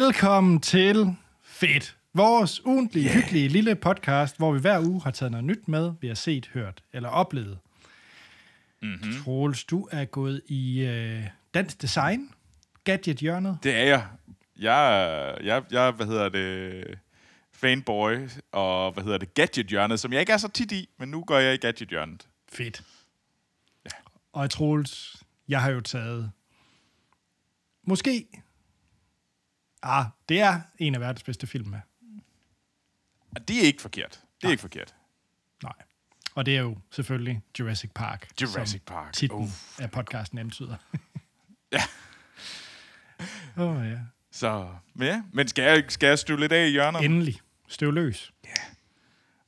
Velkommen til Fedt. Vores ugentlige, yeah. hyggelige lille podcast, hvor vi hver uge har taget noget nyt med, vi har set, hørt eller oplevet. Mm-hmm. Troels, du er gået i øh, dansk design, gadget-hjørnet. Det er jeg. Jeg, jeg, jeg hvad hedder det, fanboy, og hvad hedder det, gadget-hjørnet, som jeg ikke er så tit i, men nu går jeg i gadget-hjørnet. Fedt. Ja. Og Troels, jeg har jo taget måske Ah, det er en af verdens bedste film med. Det er ikke forkert. Det er Nej. ikke forkert. Nej. Og det er jo selvfølgelig Jurassic Park. Jurassic som Park. Titlen Uff. af podcasten antyder. Ja. Åh oh, ja. Så, men ja. Men skal jeg, skal jeg støve lidt af i hjørnet? Endelig. Støv løs.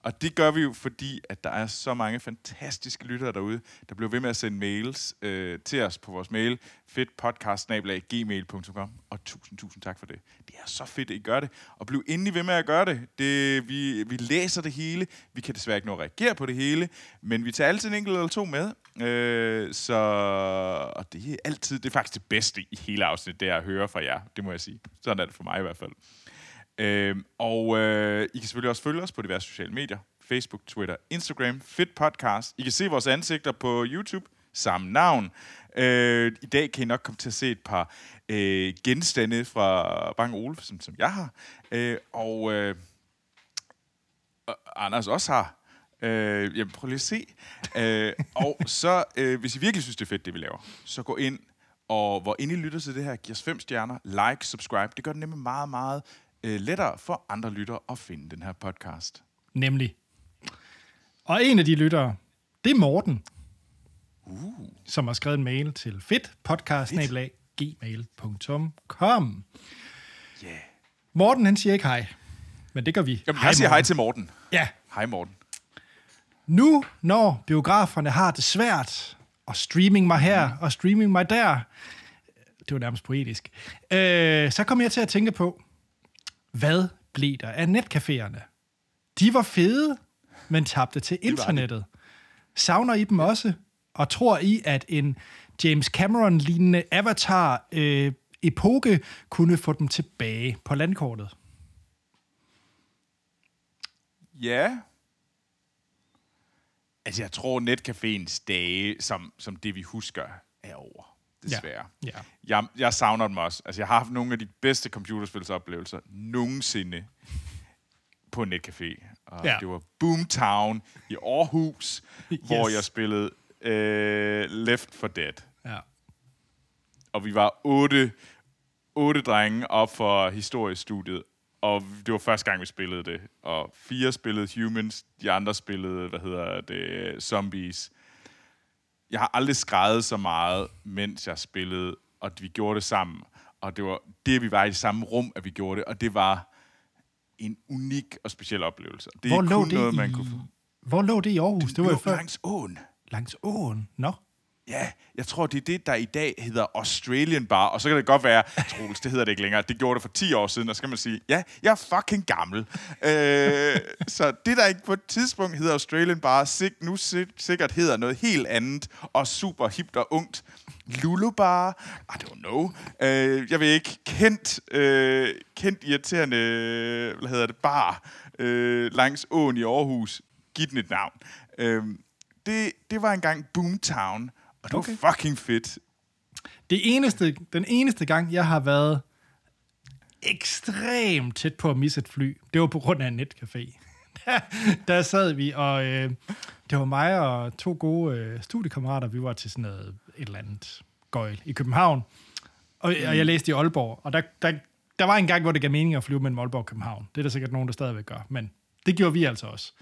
Og det gør vi jo, fordi at der er så mange fantastiske lyttere derude, der bliver ved med at sende mails øh, til os på vores mail, fedtpodcast.gmail.com. Og tusind, tusind tak for det. Det er så fedt, at I gør det. Og bliv endelig ved med at gøre det. det vi, vi læser det hele. Vi kan desværre ikke nå at reagere på det hele, men vi tager altid en enkelt eller to med. Øh, så og det er altid, det er faktisk det bedste i hele afsnittet, det er at høre fra jer. Det må jeg sige. Sådan er det for mig i hvert fald. Øhm, og øh, I kan selvfølgelig også følge os på diverse sociale medier. Facebook, Twitter, Instagram, Fit Podcast. I kan se vores ansigter på YouTube, samme navn. Øh, I dag kan I nok komme til at se et par øh, genstande fra Bang Ole, som, som jeg har. Øh, og øh, Anders også har. Øh, jamen, prøv lige at se. Øh, og så, øh, hvis I virkelig synes, det er fedt, det vi laver, så gå ind, og hvor ind I lytter til det her, giv os fem stjerner, like, subscribe. Det gør det nemlig meget, meget øh, lettere for andre lyttere at finde den her podcast. Nemlig. Og en af de lyttere, det er Morten, uh. som har skrevet en mail til fedtpodcast.gmail.com. Yeah. Morten, han siger ikke hej, men det gør vi. Jamen, jeg siger hej til Morten. Ja, Hej Morten. Nu, når biograferne har det svært, og streaming mig her, og streaming mig der, det var nærmest poetisk, øh, så kom jeg til at tænke på, hvad blev der af netcaféerne? De var fede, men tabte til internettet. Savner I dem også? Og tror I, at en James Cameron-lignende avatar-epoke kunne få dem tilbage på landkortet? Ja. Altså, jeg tror, netcaféens dage, som, som det vi husker, er over. Desværre. Ja. Jeg, jeg savner dem også. Altså, jeg har haft nogle af de bedste computerspilsoplevelser nogensinde på en netcafé. Og Ja. ja. det var Boomtown i Aarhus, yes. hvor jeg spillede øh, Left for Dead. Ja. Og vi var otte, otte drenge op for historiestudiet, og det var første gang, vi spillede det. Og fire spillede Humans, de andre spillede, hvad hedder det, Zombies. Jeg har aldrig skrevet så meget, mens jeg spillede, og vi gjorde det sammen. Og det var det, vi var i det samme rum, at vi gjorde det, og det var en unik og speciel oplevelse. Det er Hvor lå kun det noget, i... man kunne få. Hvor lå det i Aarhus? Det, det var jo før... langs åen. Langs åen? Nå. Ja, jeg tror, det er det, der i dag hedder Australian Bar. Og så kan det godt være, Troels, det hedder det ikke længere. Det gjorde det for 10 år siden, og så kan man sige, ja, jeg er fucking gammel. øh, så det, der ikke på et tidspunkt hedder Australian Bar, sig, nu sig, sikkert hedder noget helt andet, og super hipt og ungt. Lulu Bar, I don't know. Øh, jeg ved ikke, kendt, øh, kendt irriterende, hvad hedder det, bar øh, langs åen i Aarhus. Giv den et navn. Øh, det, det var engang Boomtown, og det Okay. var fucking fedt. Det eneste, den eneste gang, jeg har været ekstremt tæt på at misse et fly, det var på grund af en netcafé. der, der sad vi, og øh, det var mig og to gode øh, studiekammerater. Vi var til sådan noget, et eller andet gøjl i København. Og, og jeg læste i Aalborg, og der, der, der var en gang, hvor det gav mening at flyve mellem Aalborg og København. Det er der sikkert nogen, der stadigvæk gør, men det gjorde vi altså også.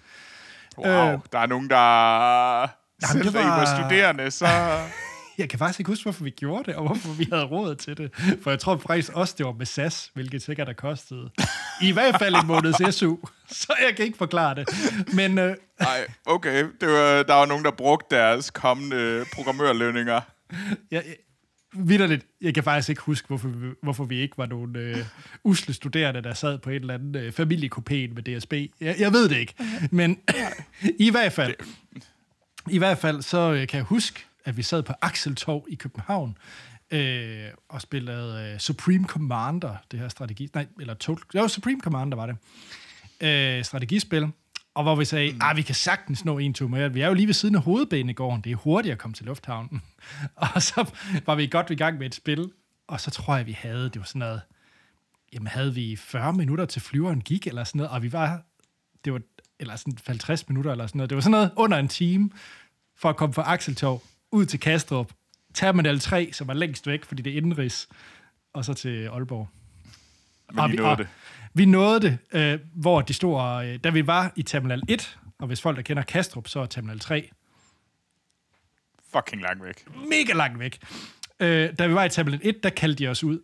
Wow, øh, der er nogen, der Jamen, selv det var... I var studerende, så... Jeg kan faktisk ikke huske, hvorfor vi gjorde det, og hvorfor vi havde råd til det. For jeg tror faktisk også, det var med SAS, hvilket sikkert har kostet i hvert fald en måneds SU. Så jeg kan ikke forklare det. Men øh, Nej, okay. Det var, der var nogen, der brugte deres kommende programmørlønninger. jeg, jeg, vidderligt, jeg kan faktisk ikke huske, hvorfor vi, hvorfor vi ikke var nogle øh, usle studerende, der sad på et eller andet øh, familiekopæen med DSB. Jeg, jeg ved det ikke. Men i hvert fald, i hvert fald, så øh, kan jeg huske, at vi sad på Akseltorv i København, øh, og spillede øh, Supreme Commander, det her strategi... Nej, eller Total... Jo, Supreme Commander var det. Øh, strategispil. Og hvor vi sagde, mm. vi kan sagtens nå en tur mere. Vi er jo lige ved siden af hovedbanegården. Det er hurtigt at komme til lufthavnen. og så var vi godt i gang med et spil. Og så tror jeg, vi havde, det var sådan noget, jamen havde vi 40 minutter til flyveren gik, eller sådan noget, og vi var, det var, eller sådan 50 minutter, eller sådan noget. Det var sådan noget under en time, for at komme fra Akseltog ud til Kastrup, Terminal 3, som var længst væk, fordi det er indenrigs, og så til Aalborg. Men og vi, nåede det. Vi nåede det, øh, hvor de stod, øh, da vi var i Terminal 1, og hvis folk der kender Kastrup, så er Terminal 3 fucking langt væk. Mega langt væk. Øh, da vi var i Terminal 1, der kaldte de os ud,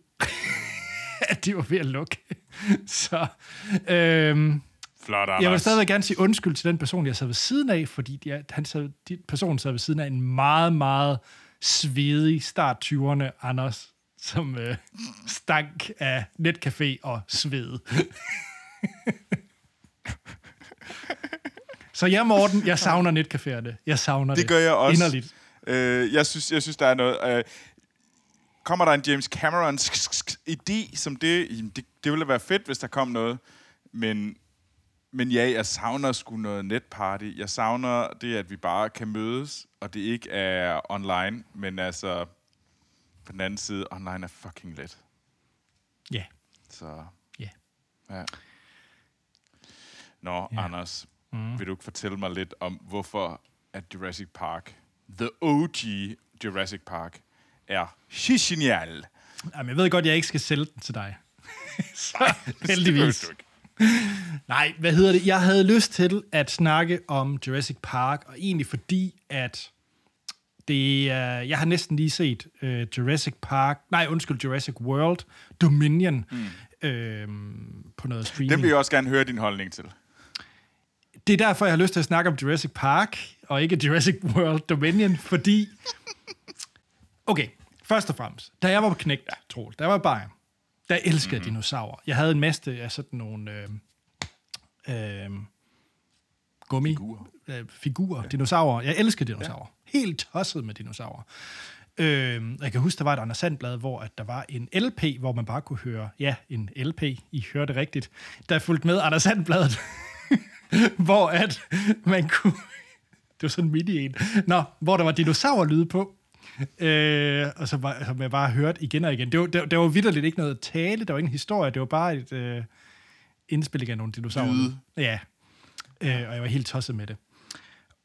at de var ved at lukke. så øh, Flot. Jeg vil stadigvæk gerne sige undskyld til den person, jeg sad ved siden af, fordi de, han sad, de personen sad ved siden af en meget, meget svedig start 20'erne Anders, som øh, stank af netcafé og sved. Så ja, Morten, jeg savner netcaféerne. Jeg savner det. Det gør jeg også. Inderligt. Øh, jeg, synes, jeg synes, der er noget... Øh, kommer der en James Cameron idé som det, det, det ville være fedt, hvis der kom noget. Men men ja, jeg savner sgu noget netparty. Jeg savner det, at vi bare kan mødes, og det ikke er online, men altså på den anden side, online er fucking let. Ja. Yeah. Så. Ja. Ja. Nå, yeah. Anders, mm. vil du ikke fortælle mig lidt om, hvorfor at Jurassic Park, the OG Jurassic Park, er genial? Jamen, jeg ved godt, jeg ikke skal sælge den til dig. Så, heldigvis. Nej, hvad hedder det? Jeg havde lyst til at snakke om Jurassic Park, og egentlig fordi, at det, uh, jeg har næsten lige set uh, Jurassic Park, nej, undskyld, Jurassic World Dominion mm. øh, på noget streaming. Det vil jeg også gerne høre din holdning til. Det er derfor, jeg har lyst til at snakke om Jurassic Park, og ikke Jurassic World Dominion, fordi... Okay, først og fremmest, da jeg var på knægt, ja. Troel, da jeg var barn, der elskede mm-hmm. dinosaurer. Jeg havde en masse af sådan nogle øh, øh, gummi figurer, øh, figurer ja. dinosaurer. Jeg elskede dinosaurer. Ja. Helt tosset med dinosaurer. Øh, jeg kan huske, der var et Anders Sandblad, hvor at der var en LP, hvor man bare kunne høre, ja, en LP, I hørte rigtigt, der fulgte med Anders Sandbladet, hvor at man kunne, det var sådan en mini en, Nå, hvor der var dinosaurlyde på, øh, og så var, som jeg bare hørt igen og igen. Det var, det, det var vidderligt ikke noget tale, der var ingen historie, det var bare et øh, indspilling af nogle dinosaurer. Lyde. Ja, øh, og jeg var helt tosset med det.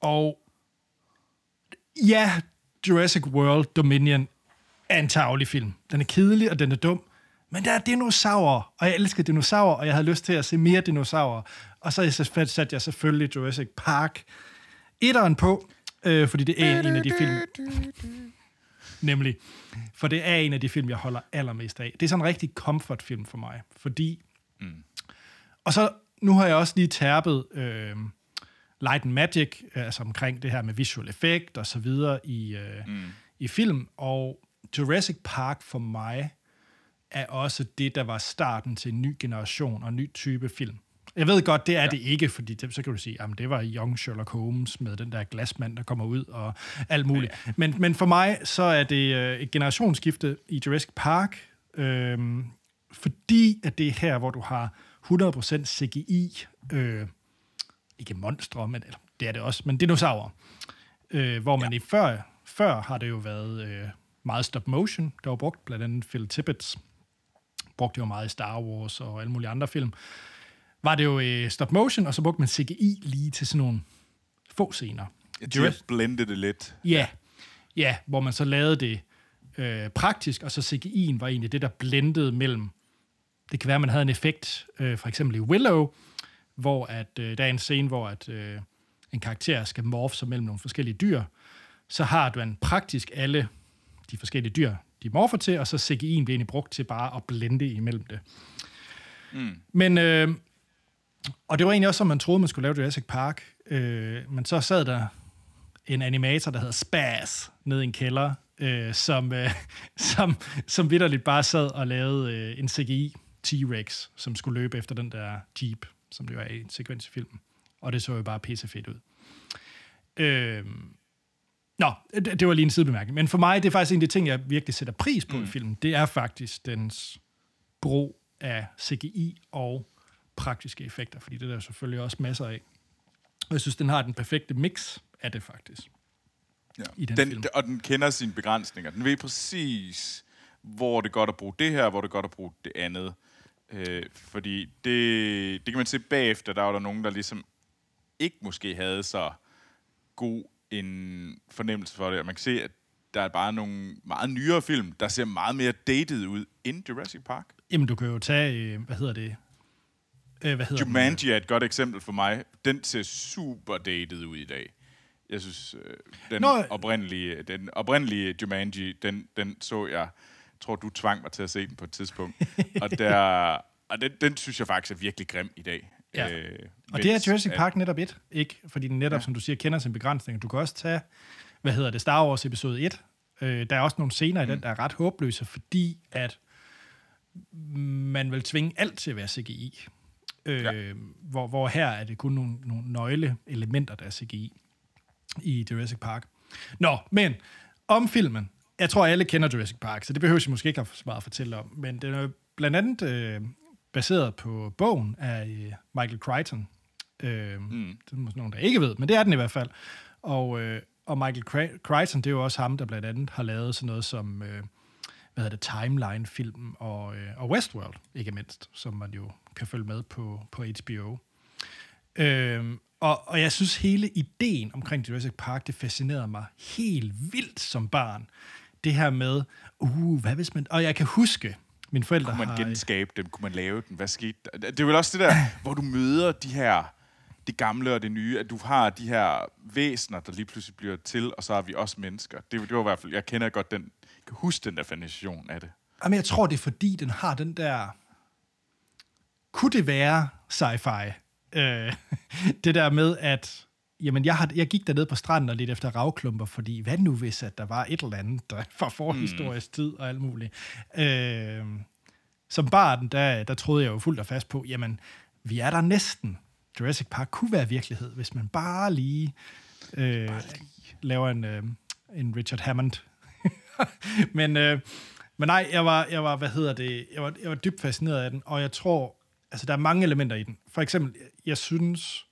Og ja, Jurassic World Dominion er en tavlig film. Den er kedelig, og den er dum. Men der er dinosaurer, og jeg elsker dinosaurer, og jeg havde lyst til at se mere dinosaurer. Og så satte jeg selvfølgelig Jurassic Park etteren på, øh, fordi det er en af de film nemlig. For det er en af de film, jeg holder allermest af. Det er sådan en rigtig comfort-film for mig, fordi... Mm. Og så, nu har jeg også lige tærpet øh, Light and Magic, altså omkring det her med visual effect og så videre i, øh, mm. i film, og Jurassic Park for mig er også det, der var starten til en ny generation og en ny type film. Jeg ved godt, det er ja. det ikke, fordi det, så kan du sige, at det var Young Sherlock Holmes med den der glasmand, der kommer ud og alt muligt. Ja. Men, men for mig, så er det øh, et generationsskifte i Jurassic Park, øh, fordi at det er her, hvor du har 100% CGI, øh, ikke monstre, men eller, det er det også, men dinosaurer. Øh, hvor man ja. i før, før har det jo været øh, meget stop motion, der var brugt, blandt andet Phil Tippett brugte jo meget i Star Wars og alle mulige andre film var det jo øh, stop motion, og så brugte man CGI lige til sådan nogle få scener. Ja, de har blendet det lidt. Ja, ja, hvor man så lavede det øh, praktisk, og så CGI'en var egentlig det, der blendede mellem... Det kan være, at man havde en effekt, øh, for eksempel i Willow, hvor at, øh, der er en scene, hvor at, øh, en karakter skal morfe sig mellem nogle forskellige dyr. Så har du en praktisk alle de forskellige dyr, de morfer til, og så CGI'en bliver egentlig brugt til bare at blende imellem det. Mm. Men øh, og det var egentlig også, som man troede, man skulle lave Jurassic Park. Øh, men så sad der en animator, der hedder Spaz, nede i en kælder, øh, som, øh, som, som vidderligt bare sad og lavede øh, en CGI T-Rex, som skulle løbe efter den der Jeep, som det var i en sekvens i filmen. Og det så jo bare pisse fedt ud. Øh, Nå, det, det var lige en sidebemærkning. Men for mig, det er faktisk en af de ting, jeg virkelig sætter pris på mm. i filmen. Det er faktisk dens brug af CGI og praktiske effekter, fordi det er der selvfølgelig også masser af. Og jeg synes, den har den perfekte mix af det faktisk. Ja. I den den, film. Og den kender sine begrænsninger. Den ved præcis, hvor det er godt at bruge det her, hvor det er godt at bruge det andet. Øh, fordi det, det kan man se bagefter, der var der nogen, der ligesom ikke måske havde så god en fornemmelse for det. Og man kan se, at der er bare nogle meget nyere film, der ser meget mere dated ud end Jurassic Park. Jamen, du kan jo tage, øh, hvad hedder det? Øh, hvad hedder den? Jumanji er et godt eksempel for mig. Den ser super dated ud i dag. Jeg synes, øh, den, Nå. oprindelige, den oprindelige Jumanji, den, den så jeg, tror du tvang mig til at se den på et tidspunkt. og der, og den, den synes jeg faktisk er virkelig grim i dag. Ja. Øh, Og det er Jurassic Park netop et, ikke? Fordi den netop, ja. Ja. som du siger, kender sin begrænsning. Du kan også tage, hvad hedder det, Star Wars episode 1. Øh, der er også nogle scener mm. i den, der er ret håbløse, fordi at man vil tvinge alt til at være CGI. Øh, Ja. hvor, hvor her er det kun nogle, nogle nøgle elementer, der er CGI i Jurassic Park. Nå, men om filmen. Jeg tror, alle kender Jurassic Park, så det behøver jeg måske ikke have så meget at fortælle om. Men den er blandt andet øh, baseret på bogen af øh, Michael Crichton. Øh, mm. Det er måske nogen, der ikke ved, men det er den i hvert fald. Og, øh, og Michael Cri- Crichton, det er jo også ham, der blandt andet har lavet sådan noget som øh, hvad hedder det, Timeline-film og, øh, og Westworld, ikke mindst, som man jo kan følge med på, på HBO. Øhm, og, og jeg synes, hele ideen omkring Jurassic Park, det fascinerede mig helt vildt som barn. Det her med, uh, hvad hvis man... Og jeg kan huske, mine forældre Kunne man har... genskabe dem? Kunne man lave den? Hvad skete der? Det er vel også det der, hvor du møder de her, det gamle og det nye, at du har de her væsener, der lige pludselig bliver til, og så har vi også mennesker. Det, det var i hvert fald, jeg kender godt den, kan huske den der fascination af det. Jamen, jeg tror, det er fordi, den har den der... Kunne det være sci-fi? Øh, det der med, at jamen, jeg, har, jeg gik derned på stranden og lidt efter ravklumper, fordi hvad nu hvis, at der var et eller andet der fra forhistorisk mm. tid og alt muligt. Øh, som barn, der, der troede jeg jo fuldt og fast på, jamen, vi er der næsten. Jurassic Park kunne være virkelighed, hvis man bare lige, øh, bare lige. laver en, øh, en Richard Hammond men, øh, men nej, jeg var, jeg var, hvad hedder det, jeg var, jeg var dybt fascineret af den, og jeg tror, altså der er mange elementer i den. For eksempel, jeg synes,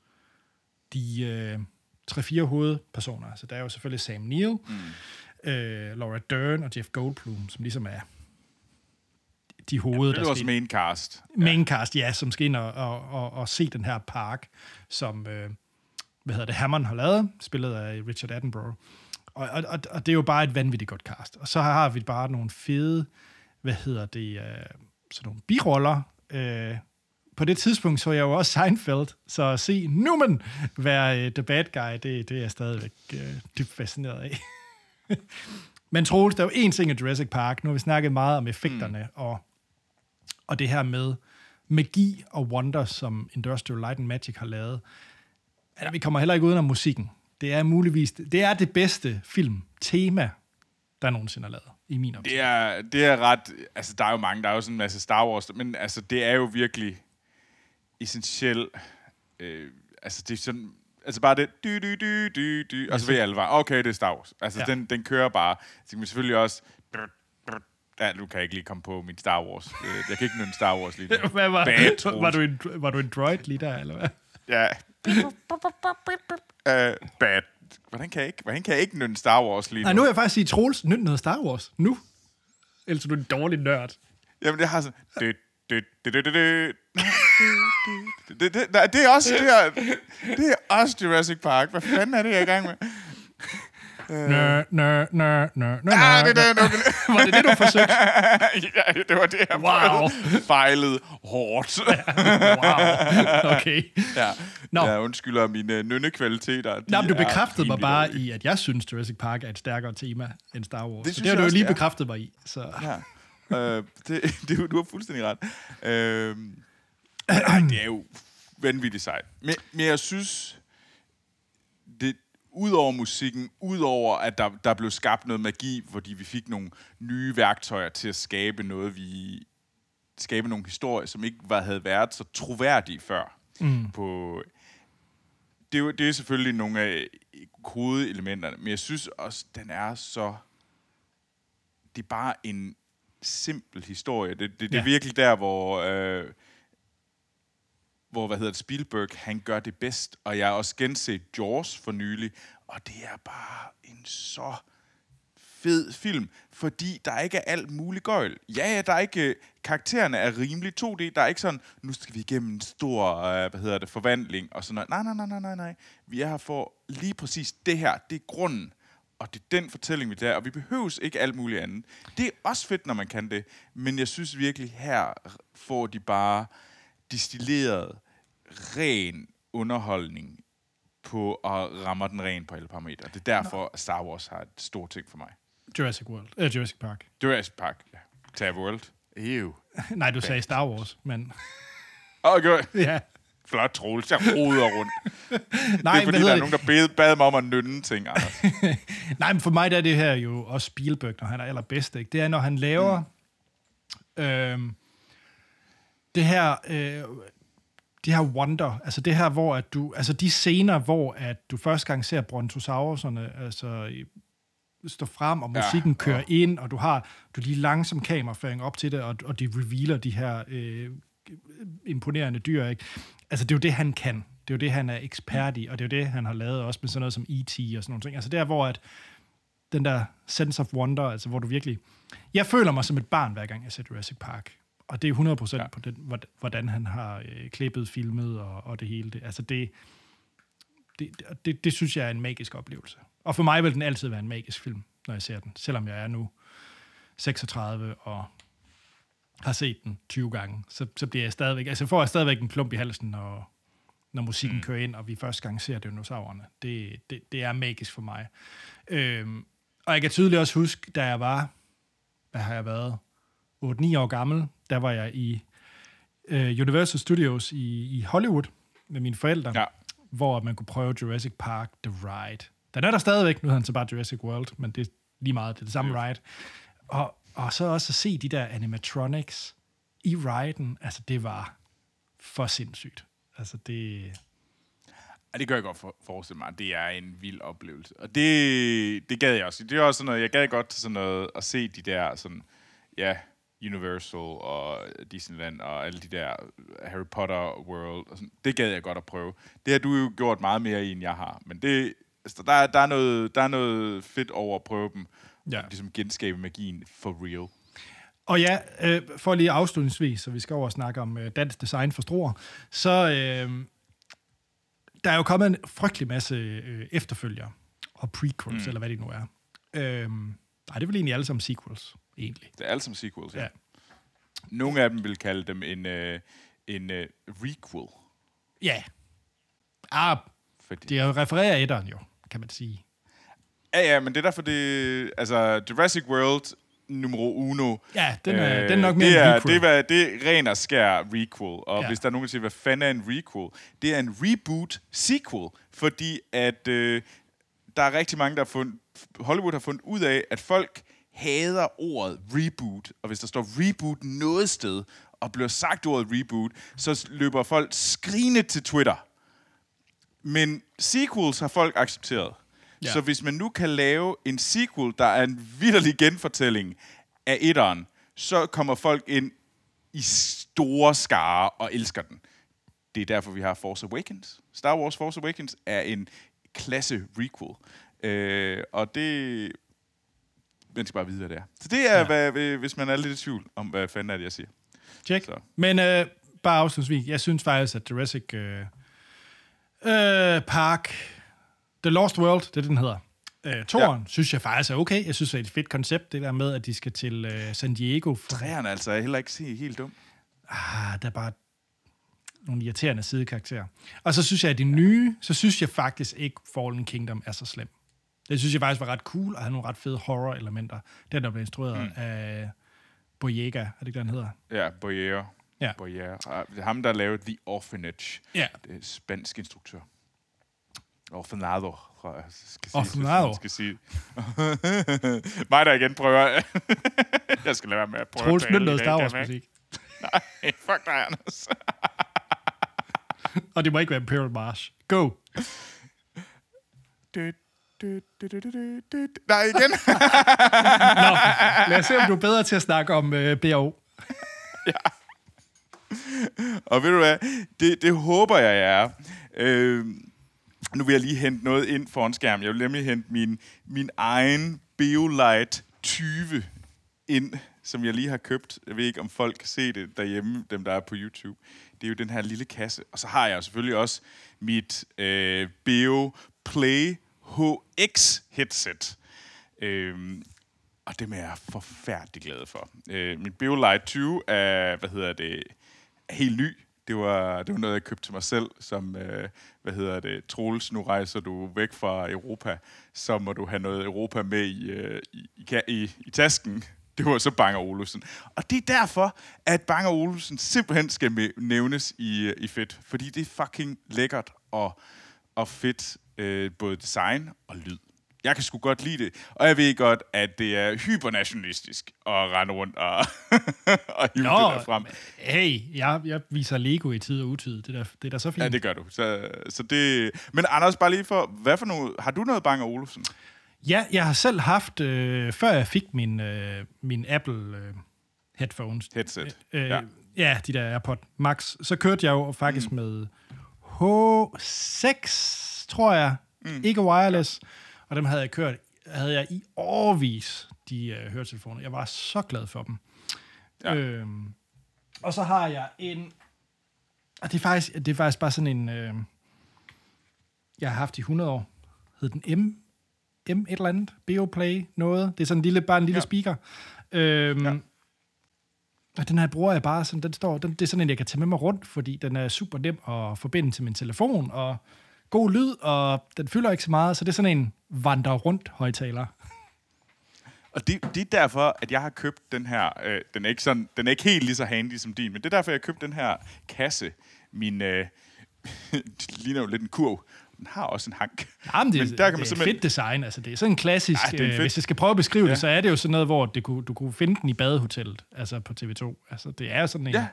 de øh, tre-fire hovedpersoner, altså der er jo selvfølgelig Sam Neill, mm. øh, Laura Dern og Jeff Goldblum, som ligesom er de hoved, Det der er skal main cast. maincast, ja, som skal ind og, og, og, og se den her park, som, øh, hvad hedder det, Hammond har lavet, spillet af Richard Attenborough. Og, og, og, og det er jo bare et vanvittigt godt cast. Og så har vi bare nogle fede, hvad hedder det, øh, sådan nogle biroller. Øh, på det tidspunkt så jeg jo også Seinfeld, så at se Newman være øh, the bad guy, det, det er jeg stadigvæk øh, dybt fascineret af. Men Troels, der er jo en ting i Jurassic Park. Nu har vi snakket meget om effekterne, mm. og, og det her med magi og wonder, som Industrial Light and Magic har lavet. Altså, vi kommer heller ikke uden om musikken. Det er muligvis det er det bedste film-tema, der nogensinde er lavet, i min optik. Det er, det er ret... Altså, der er jo mange, der er jo sådan en masse Star Wars, men altså, det er jo virkelig essentielt... Øh, altså, det er sådan... Altså bare det, dy, dy, dy, dy, dy, og så ved alle bare, okay, det er Star Wars. Altså, Ja. den, den kører bare. Så kan man selvfølgelig også... Ja, nu kan jeg ikke lige komme på min Star Wars. Øh, Jeg kan ikke nynne Star Wars lige nu. Hvad var, Bad, var, du en, var du en droid lige der, eller hvad? Ja. uh, bad. Hvordan kan, jeg ikke, hvordan kan jeg ikke nynne Star Wars lige nu? Nej, nu vil jeg faktisk sige, Troels, nyt noget Star Wars. Nu. Ellers er du en dårlig nørd. Jamen, det har sådan... Dø, dø, dø, dø, dø, dø. Det, det, nej, det er også det er, det er også Jurassic Park. Hvad fanden er det, jeg er i gang med? Nø, nø, nø, nø, nø, Ah, det er nu. Var det det, du forsøgte? ja, det var det, jeg Wow. Fejlede hårdt. Wow. Okay. ja. Nå. Jeg undskylder mine nønnekvaliteter. Nå, men du bekræftede mig bare i, at jeg synes, Jurassic Park er et stærkere tema end Star Wars. Det synes det har du jo lige bekræftet mig i. Så. Ja. øh, det, det, du har fuldstændig ret. Øh, det er jo vanvittigt sejt. Men, men jeg synes, det, udover musikken, udover at der, der blev skabt noget magi, fordi vi fik nogle nye værktøjer til at skabe noget, vi skabe nogle historier, som ikke var, havde været så troværdige før. Mm. På, det, er jo, det er selvfølgelig nogle af hovedelementerne, men jeg synes også, den er så... Det er bare en simpel historie. Det, det, det Ja. er virkelig der, hvor... Øh, hvor, hvad hedder det, Spielberg, han gør det bedst. Og jeg har også genset Jaws for nylig, og det er bare en så fed film, fordi der ikke er alt muligt gøjl. Ja, ja, der er ikke... Øh, karaktererne er rimelig 2D. Der er ikke sådan, nu skal vi igennem en stor, øh, hvad hedder det, forvandling og sådan noget. Nej, nej, nej, nej, nej, nej. Vi er her for lige præcis det her. Det er grunden. Og det er den fortælling, vi der. Og vi behøves ikke alt muligt andet. Det er også fedt, når man kan det. Men jeg synes virkelig, her får de bare distilleret ren underholdning på og rammer den ren på alle parametre. Det er derfor, at Star Wars har et stort ting for mig. Jurassic World. Øh, Jurassic Park. Jurassic Park, ja. Tag World. Ew. Nej, du sagde Star Wars, men... Okay. ja. Flot, Troels. Jeg roder rundt. Nej, det er fordi, der er nogen, der bed, bad mig om at nynne ting, Anders. Nej, men for mig der er det her jo også Spielberg, når han er allerbedst. Ikke? Det er, når han laver mm. øhm, det her... Øh, det her wonder, altså det her, hvor at du, altså de scener, hvor at du første gang ser brontosauruserne, altså i- stå frem, og Ja, musikken kører og- ind, og du har du lige langsom kameraføring op til det, og, og de revealer de her øh, imponerende dyr, ikke? Altså, det er jo det, han kan. Det er jo det, han er ekspert i, og det er jo det, han har lavet også med sådan noget som E.T. og sådan nogle ting. Altså, der, hvor at den der sense of wonder, altså hvor du virkelig... Jeg føler mig som et barn, hver gang jeg ser Jurassic Park. Og det er 100% ja. På den, hvor- hvordan han har øh, klippet, filmet og, og det hele. Det. Altså det, det, det, det synes jeg er en magisk oplevelse. Og for mig vil den altid være en magisk film, når jeg ser den. Selvom jeg er nu 36 og har set den 20 gange, så, så bliver jeg stadigvæk... Altså får jeg stadigvæk en klump i halsen, når, når musikken mm. kører ind, og vi første gang ser dinosaurerne. Det, det, det er magisk for mig. Øhm, og jeg kan tydeligt også huske, da jeg var, hvad har jeg været, 8-9 år gammel, der var jeg i øh, Universal Studios i, i Hollywood med mine forældre, Ja. hvor man kunne prøve Jurassic Park The Ride. Den er der stadigvæk, nu hedder den så bare Jurassic World, men det er lige meget, det er det samme ride. Og, og så også at se de der animatronics i riden, altså det var for sindssygt. Altså det... Ja, det gør jeg godt for, forestille mig. Det er en vild oplevelse. Og det, det gad jeg også. Det er også sådan noget, jeg gad godt til sådan noget, at se de der sådan, ja, Universal og Disneyland og alle de der Harry Potter World. Og sådan. Det gad jeg godt at prøve. Det har du jo gjort meget mere i, end jeg har. Men det, altså, der, er- der, er noget, der er noget fedt over at prøve dem. Ja. Ligesom genskabe magien for real. Og ja, øh, for lige afslutningsvis, så vi skal over og snakke om øh, dansk design for stroer, så øh, der er jo kommet en frygtelig masse øh, efterfølgere og prequels, mm. eller hvad det nu er. Øh, nej, det er vel egentlig alle sammen sequels, egentlig. Det er alt som sequels, ja. Ja. Nogle af dem vil kalde dem en, øh, en øh, requel. Ja. Ah, Fordi det er refererer etteren jo, kan man sige. Ja, ja, men det er derfor, det... Altså, Jurassic World numero uno. Ja, den er, den er nok mere Øh, det en er, requel. det, er, det er ren og skær requel. Og ja. hvis der er nogen, der siger, hvad fanden er en requel? Det er en reboot sequel, fordi at øh, der er rigtig mange, der har fundet... Hollywood har fundet ud af, at folk hader ordet reboot. Og hvis der står reboot noget sted, og bliver sagt ordet reboot, så løber folk skrigende til Twitter. Men sequels har folk accepteret. Ja. Så hvis man nu kan lave en sequel, der er en vidderlig genfortælling af etteren, så kommer folk ind i store skare og elsker den. Det er derfor, vi har Force Awakens. Star Wars Force Awakens er en klasse requel. Øh, og det... Man skal bare vide, hvad det er. Så det er, Ja. hvad, hvis man er lidt i tvivl om, hvad fanden er det, jeg siger. Så. Men øh, bare afslutningsvis, jeg synes faktisk, at Jurassic øh, øh, Park, The Lost World, det er det, den hedder. Øh, toren, ja. synes jeg faktisk er okay. Jeg synes, det er et fedt koncept, det der med, at de skal til øh, San Diego. For, Træerne altså er heller ikke se helt dum. ah, der er bare nogle irriterende sidekarakterer. Og så synes jeg, at de nye, så synes jeg faktisk ikke, Fallen Kingdom er så slem. Det synes jeg faktisk var ret cool, og havde nogle ret fede horror-elementer. Den, der blev instrueret mm. af Boyega, er det ikke, den hedder? Ja, Boyero. Ja. Boyero. Ah, ham, der lavede The Orphanage. Ja. Det er spansk instruktør. Orfanado, tror jeg, skal sige. Man Skal sige. Mig, der igen prøver. jeg skal lade være med at prøve Troels at tale Star kan Wars jeg musik. mærke. Nej, fuck dig, Anders. Og det må ikke være Imperial March. Go! Du, du, du, du, du, du, du. Nej, igen. Nå, lad os se, om du er bedre til at snakke om øh, BO. Og ved du hvad, det, det håber jeg, jeg er. Øh, nu vil jeg lige hente noget ind foran skærmen. Jeg vil nemlig hente min, min egen Beolight 20 ind, som jeg lige har købt. Jeg ved ikke, om folk kan se det derhjemme, dem der er på YouTube. Det er jo den her lille kasse. Og så har jeg selvfølgelig også mit øh, Beo Play HX headset. Øhm, og det er jeg forfærdelig glad for. Øh, min BioLite 20 er, hvad hedder det, er helt ny. Det var, det var noget, jeg købte til mig selv, som, øh, hvad hedder det, Troels, nu rejser du væk fra Europa, så må du have noget Europa med i, øh, i, i, i, i tasken. Det var så Banger Olufsen. Og det er derfor, at Banger Olufsen simpelthen skal nævnes i, øh, i fedt. Fordi det er fucking lækkert og, og fedt, øh, både design og lyd jeg kan sgu godt lide det. Og jeg ved godt, at det er hypernationalistisk at rende rundt og, og hive Nå, det der frem. hey, jeg, jeg viser Lego i tid og utid. Det er da, det er da så fint. Ja, det gør du. Så, så det... Men Anders, bare lige for, hvad for noget... Har du noget Bang Olufsen? Ja, jeg har selv haft, øh, før jeg fik min, øh, min Apple øh, headphones. Headset. Øh, ja. ja. ja, de der AirPod Max. Så kørte jeg jo faktisk mm. med H6, tror jeg. Mm. Ikke wireless. Og dem havde jeg kørt, havde jeg i årvis, de øh, høretelefoner. Jeg var så glad for dem. Ja. Øhm, og så har jeg en... Og det er faktisk, det er faktisk bare sådan en... Øh, jeg har haft i 100 år. Hed den M? M et eller andet? Beoplay noget? Det er sådan en lille, bare en lille Ja. speaker. Øhm, Ja. Og den her bruger jeg bare, sådan, den står, den, det er sådan en, jeg kan tage med mig rundt, fordi den er super nem at forbinde til min telefon, og god lyd, og den fylder ikke så meget, så det er sådan en vandre rundt højtaler. Og det, det er derfor, at jeg har købt den her... Øh, den, er ikke sådan, den er ikke helt lige så handy som din, men det er derfor, jeg har købt den her kasse. Min... Øh, det ligner jo lidt en kurv. Den har også en hank. Jamen, det, Men der kan man det er simpelthen- fedt design. Altså, det er sådan en klassisk... Det er en øh, hvis jeg skal prøve at beskrive Ja. det, så er det jo sådan noget, hvor det kunne, du kunne finde den i badehotellet, altså på TV2. Altså, det er sådan en... Ja.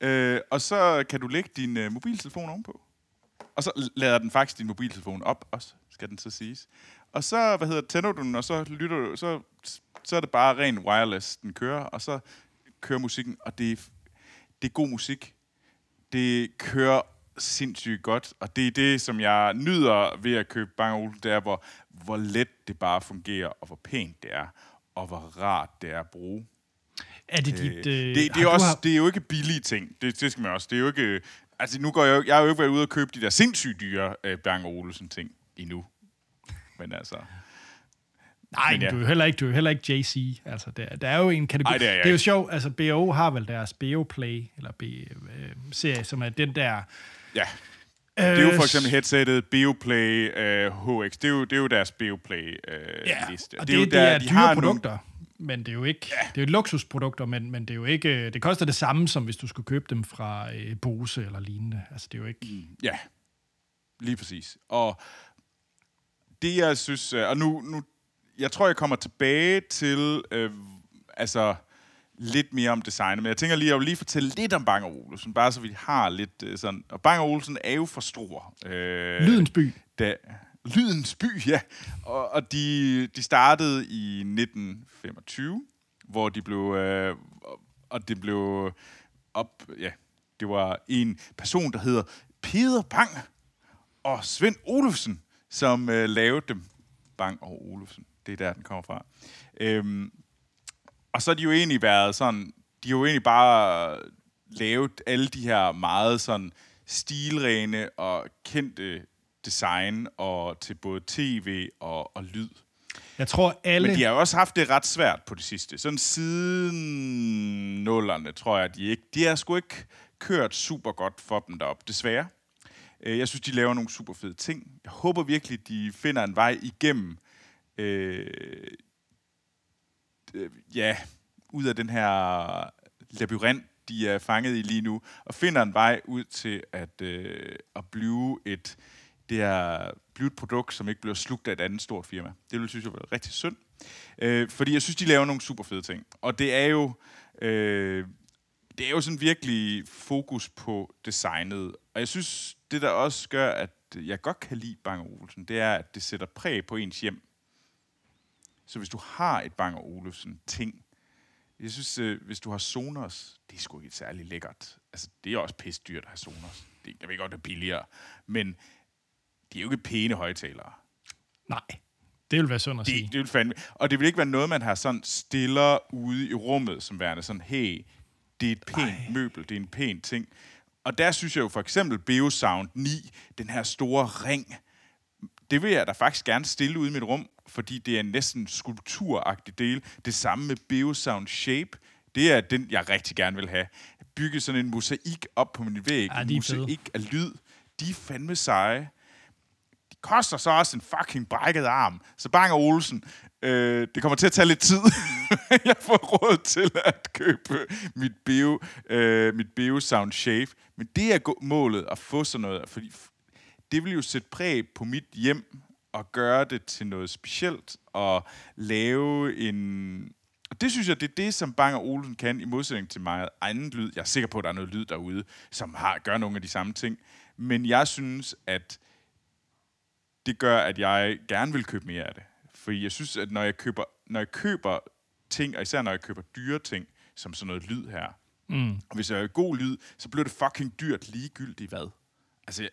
Øh, og så kan du lægge din øh, mobiltelefon ovenpå. Og så lader den faktisk din mobiltelefon op også, skal den så siges. Og så, hvad hedder det, tænder du den, og så lytter du, så, så er det bare ren wireless, den kører, og så kører musikken, og det er, det er god musik. Det kører sindssygt godt, og det er det, som jeg nyder ved at købe Bang Olufsen, det er, hvor, hvor let det bare fungerer, og hvor pænt det er, og hvor rart det er at bruge. Er det Øh, dit... Øh, det, det, har er også, har- det er jo ikke billige ting. Det, det skal man også. Det er jo ikke... Altså, nu går jeg, jeg har jo ikke været ude og købe de der sindssygt dyre øh, Bang Olufsen ting endnu. Men altså... Nej, Men ja. du er heller ikke, du er heller ikke JC. Altså, der, der er jo en kategori. Ej, det er det er jo sjovt, altså BO har vel deres BO Play, eller B-serie, som er den der... Ja. Det er jo for Øh, eksempel headsettet Beoplay øh, HX. Det er, jo, det er jo deres Beoplay øh, Ja, liste. og det, jo det, det er de dyre har produkter, men det er jo ikke... Ja. Det er jo luksusprodukter, men, men det er jo ikke... Det koster det samme, som hvis du skulle købe dem fra øh, Bose eller lignende. Altså, det er jo ikke... Nogle, ja, lige præcis. Og det, jeg synes... øh, Og nu, nu jeg tror, jeg kommer tilbage til... Øh, altså lidt mere om designet, men jeg tænker lige, jeg vil lige fortælle lidt om Bang Olufsen, bare så vi har lidt øh, sådan... Og Bang Olufsen er jo for stor. Øh, Lydens by. da, Lydens by, ja. Og, og de, de startede i 1925, hvor de blev... Øh, og det blev op... Ja, det var en person, der hedder Peter Bang og Svend Olufsen, som øh, lavede dem. Bang og Olufsen. Det er der, den kommer fra. Øhm, og så har de jo egentlig været sådan... De har jo egentlig bare lavet alle de her meget sådan stilrene og kendte design og til både tv og, og lyd. Jeg tror, alle... Men de har også haft det ret svært på det sidste. Sådan siden nullerne, tror jeg, de ikke... De har sgu ikke kørt super godt for dem derop, desværre. Øh, Jeg synes, de laver nogle super fede ting. Jeg håber virkelig, de finder en vej igennem... Øh, øh, ja, ud af den her labyrint, de er fanget i lige nu, og finder en vej ud til at, øh, at blive et det er blive et produkt, som ikke bliver slugt af et andet stort firma. Det vil synes jeg var rigtig synd. Øh, fordi jeg synes, de laver nogle super fede ting. Og det er jo, øh, det er jo sådan virkelig fokus på designet. Og jeg synes, det der også gør, at jeg godt kan lide Bang Olufsen, det er, at det sætter præg på ens hjem. Så hvis du har et Bang Olufsen ting, jeg synes, øh, hvis du har Sonos, det er sgu ikke særlig lækkert. Altså, det er også pisse dyrt at have Sonos. Det, jeg ved godt, det er billigere. Men de er jo ikke pæne højtalere. Nej, det vil være synd at Det, sige. det vil fandme. Og det vil ikke være noget, man har sådan stiller ude i rummet, som værende sådan, hey, det er et pænt Ej. møbel, det er en pæn ting. Og der synes jeg jo for eksempel Beosound 9, den her store ring, det vil jeg da faktisk gerne stille ude i mit rum, fordi det er en næsten skulpturagtig del. Det samme med Beosound Shape, det er den, jeg rigtig gerne vil have. Bygge sådan en mosaik op på min væg, Ja, en er fede. mosaik af lyd. De er fandme seje koster så også en fucking brækket arm. Så Bang og Olsen, øh, det kommer til at tage lidt tid. jeg får råd til at købe mit Bio, øh, mit Bio Sound Shave. Men det er målet at få sådan noget, fordi det vil jo sætte præg på mit hjem og gøre det til noget specielt og lave en... Og det synes jeg, det er det, som Bang Olsen kan, i modsætning til meget andet lyd. Jeg er sikker på, at der er noget lyd derude, som har, gør nogle af de samme ting. Men jeg synes, at det gør, at jeg gerne vil købe mere af det. Fordi jeg synes, at når jeg køber, når jeg køber ting, og især når jeg køber dyre ting, som sådan noget lyd her, Mm. og hvis jeg har god lyd, så bliver det fucking dyrt ligegyldigt hvad. Altså, jeg,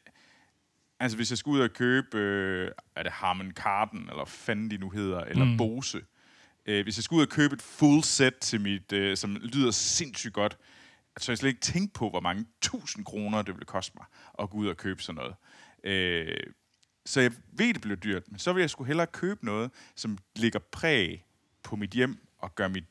altså hvis jeg skulle ud og købe, øh, er det Harman Kardon, eller fanden de nu hedder, eller mm. Bose. Øh, hvis jeg skulle ud og købe et full set til mit, øh, som lyder sindssygt godt, så jeg slet ikke tænke på, hvor mange tusind kroner det ville koste mig at gå ud og købe sådan noget. Øh, så jeg ved, det bliver dyrt, men så vil jeg sgu hellere købe noget, som ligger præg på mit hjem og gør mit...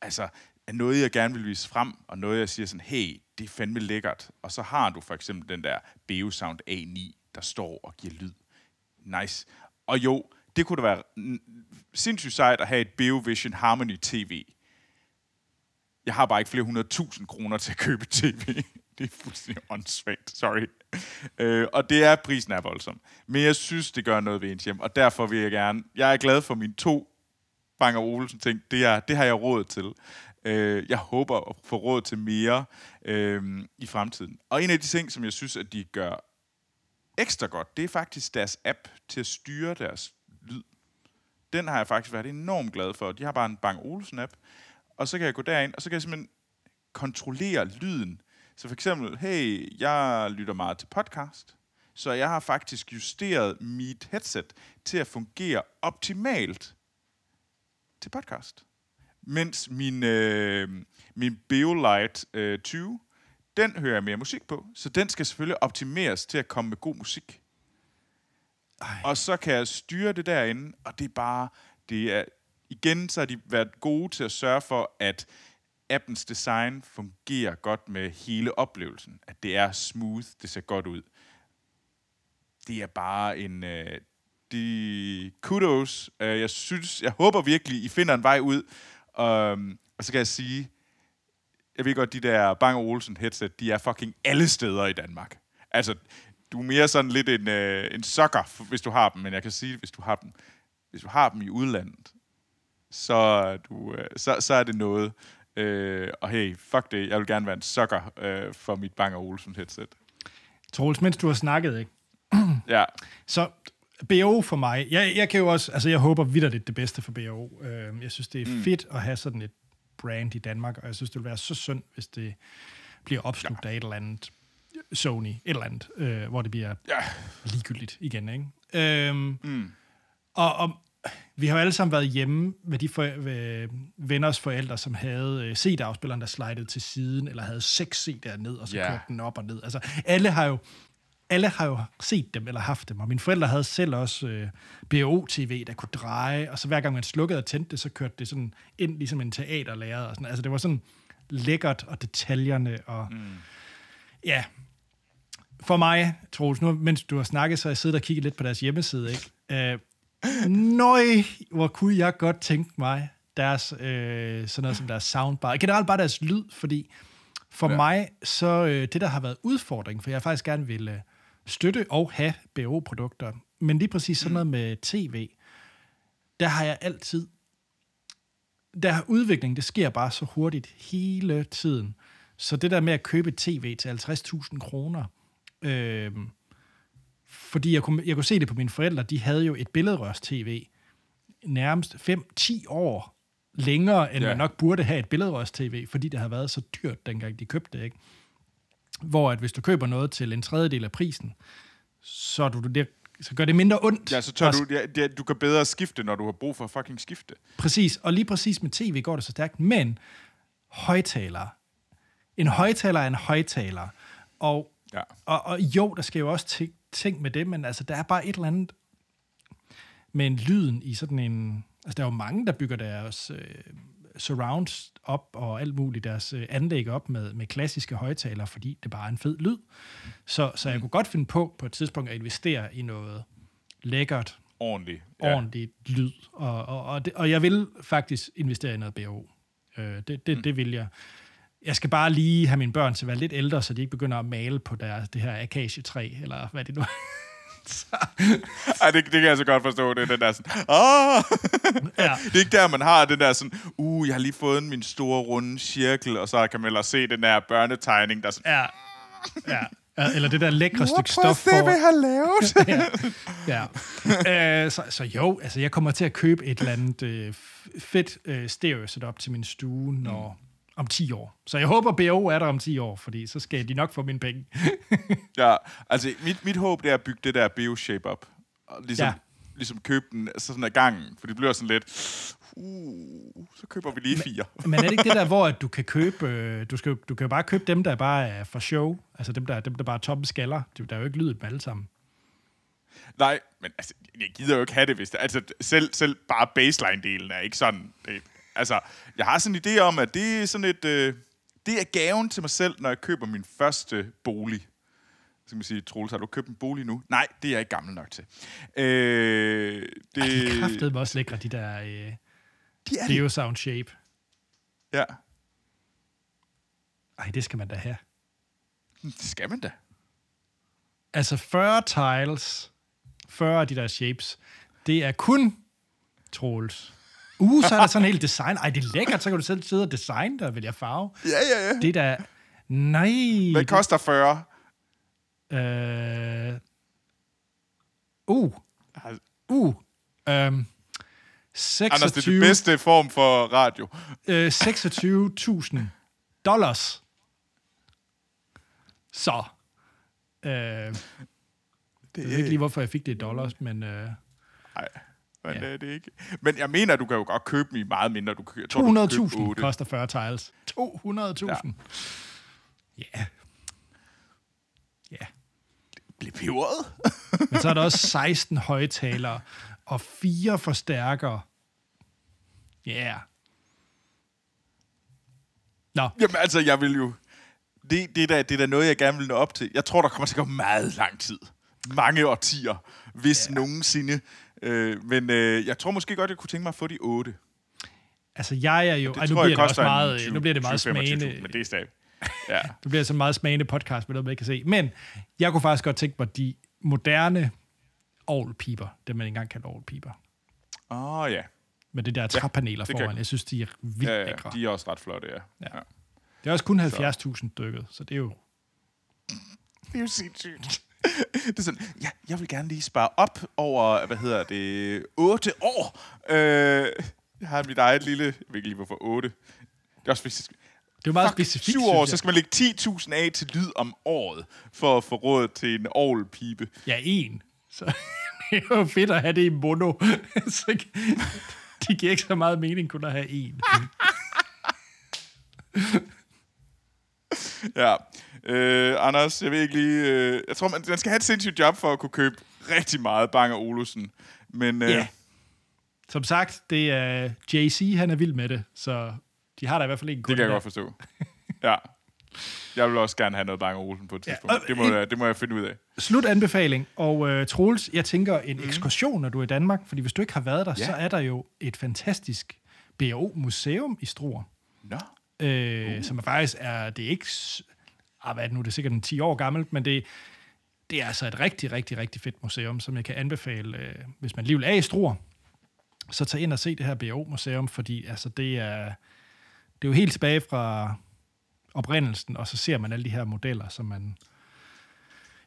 Altså, er noget, jeg gerne vil vise frem, og noget, jeg siger sådan, hey, det er fandme lækkert. Og så har du for eksempel den der Beosound A9, der står og giver lyd. Nice. Og jo, det kunne da være sindssygt sejt at have et Beovision Harmony TV. Jeg har bare ikke flere hundrede tusind kroner til at købe et tv. Det er fuldstændig åndssvagt, sorry. Øh, og det er, prisen er voldsom. Men jeg synes, det gør noget ved ens hjem, og derfor vil jeg gerne... Jeg er glad for mine to Bang Olsen ting. Det, er, det har jeg råd til. Øh, jeg håber at få råd til mere øh, i fremtiden. Og en af de ting, som jeg synes, at de gør ekstra godt, det er faktisk deres app til at styre deres lyd. Den har jeg faktisk været enormt glad for. De har bare en Bang Olsen-app, og så kan jeg gå derind, og så kan jeg simpelthen kontrollere lyden. Så for eksempel, hey, jeg lytter meget til podcast, så jeg har faktisk justeret mit headset til at fungere optimalt til podcast. Mens min, øh, min Beolight øh, 20, den hører jeg mere musik på, så den skal selvfølgelig optimeres til at komme med god musik. Ej. Og så kan jeg styre det derinde, og det er bare, det er, igen, så har de været gode til at sørge for, at appens design fungerer godt med hele oplevelsen. At det er smooth, det ser godt ud. Det er bare en... Øh, de kudos. Øh, jeg synes, jeg håber virkelig, I finder en vej ud. Um, og så kan jeg sige, jeg ved godt, de der Bang Olsen headset, de er fucking alle steder i Danmark. Altså, du er mere sådan lidt en, øh, en sucker, hvis du har dem, men jeg kan sige, hvis du har dem, hvis du har dem i udlandet, så, du, øh, så, så er det noget. Øh, og hey, fuck det, jeg vil gerne være en sokker øh, for mit Bang Olsen headset. Troels, mens du har snakket, ikke? Ja, Så BO for mig, jeg, jeg kan jo også, altså jeg håber vidderligt det bedste for BO. Øh, jeg synes, det er mm. fedt at have sådan et brand i Danmark, og jeg synes, det vil være så synd, hvis det bliver opslugt ja. af et eller andet Sony, et eller andet, øh, hvor det bliver ja, ligegyldigt igen, ikke? Øhm, mm. og, og vi har jo alle sammen været hjemme med de for, ved venners forældre, som havde øh, CD-afspilleren, der slidede til siden, eller havde seks CD'er ned, og så yeah. kørte den op og ned. Altså, alle har jo alle har jo set dem, eller haft dem, og mine forældre havde selv også øh, BO-TV, der kunne dreje, og så hver gang man slukkede og tændte det, så kørte det sådan ind ligesom en teaterlærer. Og sådan. Altså, det var sådan lækkert, og detaljerne, og mm. ja, for mig, Troels, nu mens du har snakket, så har jeg siddet og kigget lidt på deres hjemmeside, ikke? Øh, nøj, hvor kunne jeg godt tænke mig deres, øh, sådan noget som deres soundbar. Generelt bare deres lyd, fordi for ja. Mig, så øh, det, der har været udfordring, for jeg faktisk gerne vil øh, støtte og have BO-produkter, men lige præcis sådan noget med tv, der har jeg altid, der har udvikling, det sker bare så hurtigt hele tiden. Så det der med at købe tv til 50.000 kroner, øh, fordi jeg kunne, jeg kunne se det på mine forældre, de havde jo et billedrørs-tv nærmest 5-10 år længere, end Ja. man nok burde have et billedrørs-tv, fordi det havde været så dyrt, dengang de købte det, ikke? Hvor at hvis du køber noget til en tredjedel af prisen, så, du det, så gør det mindre ondt. Ja, så tør du, ja, du kan bedre skifte, når du har brug for at fucking skifte. Præcis, og lige præcis med tv går det så stærkt, men højtalere. En højtaler er en højtaler. Og, Ja. og, og jo, der skal jo også ting, med det, men altså, der er bare et eller andet med en lyden i sådan en... Altså, der er jo mange, der bygger deres øh, surrounds op og alt muligt, deres øh, anlæg op med, med klassiske højtalere, fordi det bare er en fed lyd. Så, så jeg kunne godt finde på på et tidspunkt at investere i noget lækkert, Ordentligt. ja. ordentligt lyd. Og, og, og, det, og jeg vil faktisk investere i noget BO. Øh, det, det, mm. det vil jeg. Jeg skal bare lige have mine børn til at være lidt ældre, så de ikke begynder at male på deres, det her akacietræ, eller hvad det nu er. Ej, det, det kan jeg så godt forstå. Det er den der sådan, ah! Ja. Det er ikke der, man har den der sådan, uh, jeg har lige fået min store runde cirkel, og så kan man ellers se den der børnetegning, der er sådan, ja. ja. Eller det der lækre stykke Prøv at stof se, hvad jeg har lavet. ja. ja. Øh, så, så jo, altså jeg kommer til at købe et eller andet øh, fedt øh, stereo setup til min stue, når, om 10 år. Så jeg håber, BO er der om 10 år, fordi så skal de nok få mine penge. ja, altså mit, mit håb, det er at bygge det der bio-shape op. Og ligesom, Ja. ligesom købe den altså sådan af gangen, for det bliver sådan lidt, uh, så køber vi lige fire. Men er det ikke det der, hvor at du kan købe, øh, du, skal, du kan jo bare købe dem, der bare er for show, altså dem, der, dem, der bare er toppen skaller. Det- Der er jo ikke lydet med alle sammen. Nej, men altså, jeg gider jo ikke have det, hvis det, altså selv, selv bare baseline-delen er ikke sådan. Det, altså, jeg har sådan en idé om, at det er sådan et, øh, det er gaven til mig selv, når jeg køber min første bolig. Så kan man sige, Troels, har du købt en bolig nu? Nej, det er jeg ikke gammel nok til. Øh, det, Ej, de er kraftedeme også lækre, de der øh, de er det. Deo Sound Shape. Ja, Ej, det skal man da have. det skal man da. Altså 40 tiles, 40 af de der shapes, det er kun Troels. Uh, så er der sådan en helt design. Ej, det er lækkert, så kan du selv sidde og designe der, vil jeg farve. Ja, ja, ja. Det er da... Nej. Hvad koster 40? Øh, uh. Uh. Øhm, Anders, det er 26, den bedste form for radio. øh, 26.000 dollars. Så. Øh, jeg Det ved ikke lige, hvorfor jeg fik det i dollars, men øh, men Ja. ja. det er det ikke. Men jeg mener, du kan jo godt købe dem i meget mindre. Du, kan- jeg tror, du kan købe 200.000 otte. koster 40 tiles. 200.000. Ja. Ja. Bliver peberet? Men så er der også 16 højtalere og fire forstærkere. Ja. Yeah. Nå, Jamen altså, jeg vil jo... Det, det, er da, det er da noget, jeg gerne vil nå op til. Jeg tror, der kommer til at gå meget lang tid. Mange årtier, hvis ja. nogensinde. Øh, men øh, jeg tror måske godt, jeg kunne tænke mig at få de otte. altså jeg er jo... Det Ej, nu tror bliver det også meget, 20, nu bliver det meget 20, 25.000, smagende. Men det er stadig. Ja. Det bliver så meget smagende podcast med noget, man ikke kan se. Men jeg kunne faktisk godt tænke mig de moderne ovlpiber, det man engang kaldte ovlpiber. Åh oh, ja. Med det der træpaneler det kan foran. jeg- Jeg synes, de er vildt ja, ja, ja. lækre. De er også ret flotte, ja. Ja. ja. Det er også kun 70.000 dykket, så det er jo... Det er jo sindssygt. Det er sådan, ja, jeg vil gerne lige spare op over, hvad hedder det, 8 år. Øh, jeg har mit eget lille, jeg ved ikke lige hvorfor 8. Det er også hvis Det er meget Fuck, specifikt, syv år, synes så skal man lægge 10.000 af til lyd om året, for at få råd til en ovlpibe. Ja, en. Så det er jo fedt at have det i mono. så det giver ikke så meget mening kun at have en. Ja. Øh, Anders, jeg ved ikke lige... Øh, jeg tror, man, man skal have et sindssygt job for at kunne købe rigtig meget Bang Olufsen. Men øh, Ja. Som sagt, det er JC, han er vild med det, så de har da i hvert fald ikke en det kan jeg godt forstå. Ja. Jeg vil også gerne have noget Bang Olufsen på et Ja, tidspunkt. og- det, må jeg, det må jeg finde ud af. Slut anbefaling. Og uh, Troels, jeg tænker en mm. ekskursion, når du er i Danmark, fordi hvis du ikke har været der, Ja. så er der jo et fantastisk BAO-museum i Struer. Nå. øh, uh. som er faktisk er, det er ikke, ah, hvad er det nu, det er sikkert en 10 år gammelt, men det, det er altså et rigtig, rigtig, rigtig fedt museum, som jeg kan anbefale, øh, hvis man alligevel er i Struer, så tag ind og se det her BO-museum, fordi altså, det, er, det er jo helt tilbage fra oprindelsen, og så ser man alle de her modeller, som man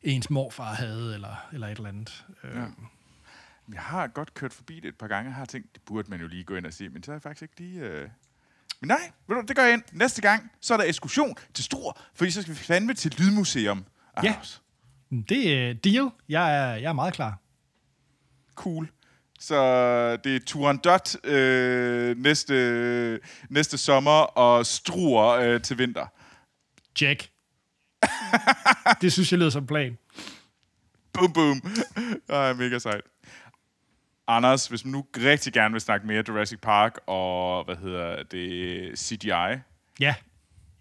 ens morfar havde, eller, eller et eller andet. Øh. Ja. Jeg har godt kørt forbi det et par gange, og har tænkt, det burde man jo lige gå ind og se, men så har jeg faktisk ikke lige... Øh... Men nej, ved du, det gør jeg ind. Næste gang, så er der ekskursion til Stor, fordi så skal vi fandme til Lydmuseum. Ja. Anders. Det er deal. Jeg er, jeg er meget klar. Cool. Så det er Turandot øh, næste, næste sommer, og Struer øh, til vinter. Jack. det synes jeg lyder som plan. Boom, boom. Ej, mega sejt. Anders, hvis man nu rigtig gerne vil snakke mere Jurassic Park og, hvad hedder det, CGI, Ja,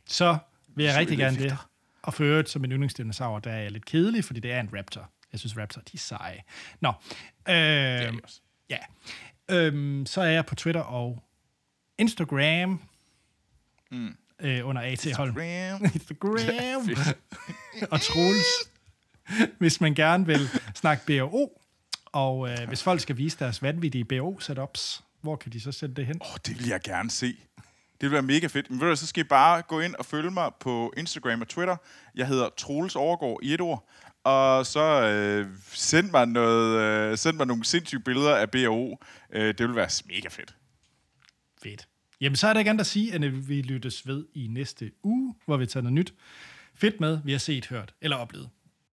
så vil jeg Så rigtig gerne det. Og for øvrigt, som en yndlingsdinosaur, der er jeg lidt kedelig, fordi det er en raptor. Jeg synes, raptor, de er seje. Nå, øh, også. ja. Øhm, så er jeg på Twitter og Instagram mm. øh, under A.T. Holm. Ram. Instagram. og Troels, hvis man gerne vil snakke BO. Og øh, hvis folk skal vise deres vanvittige BO-setups, hvor kan de så sende det hen? Åh, oh, det vil jeg gerne se. Det vil være mega fedt. Men ved du, så skal I bare gå ind og følge mig på Instagram og Twitter. Jeg hedder Troels Overgaard i et ord. Og så øh, send, mig noget, øh, send mig nogle sindssyge billeder af BO. Øh, det vil være mega fedt. Fedt. Jamen, så er der ikke andet at sige, end at vi lyttes ved i næste uge, hvor vi tager noget nyt fedt med, vi har set, hørt eller oplevet.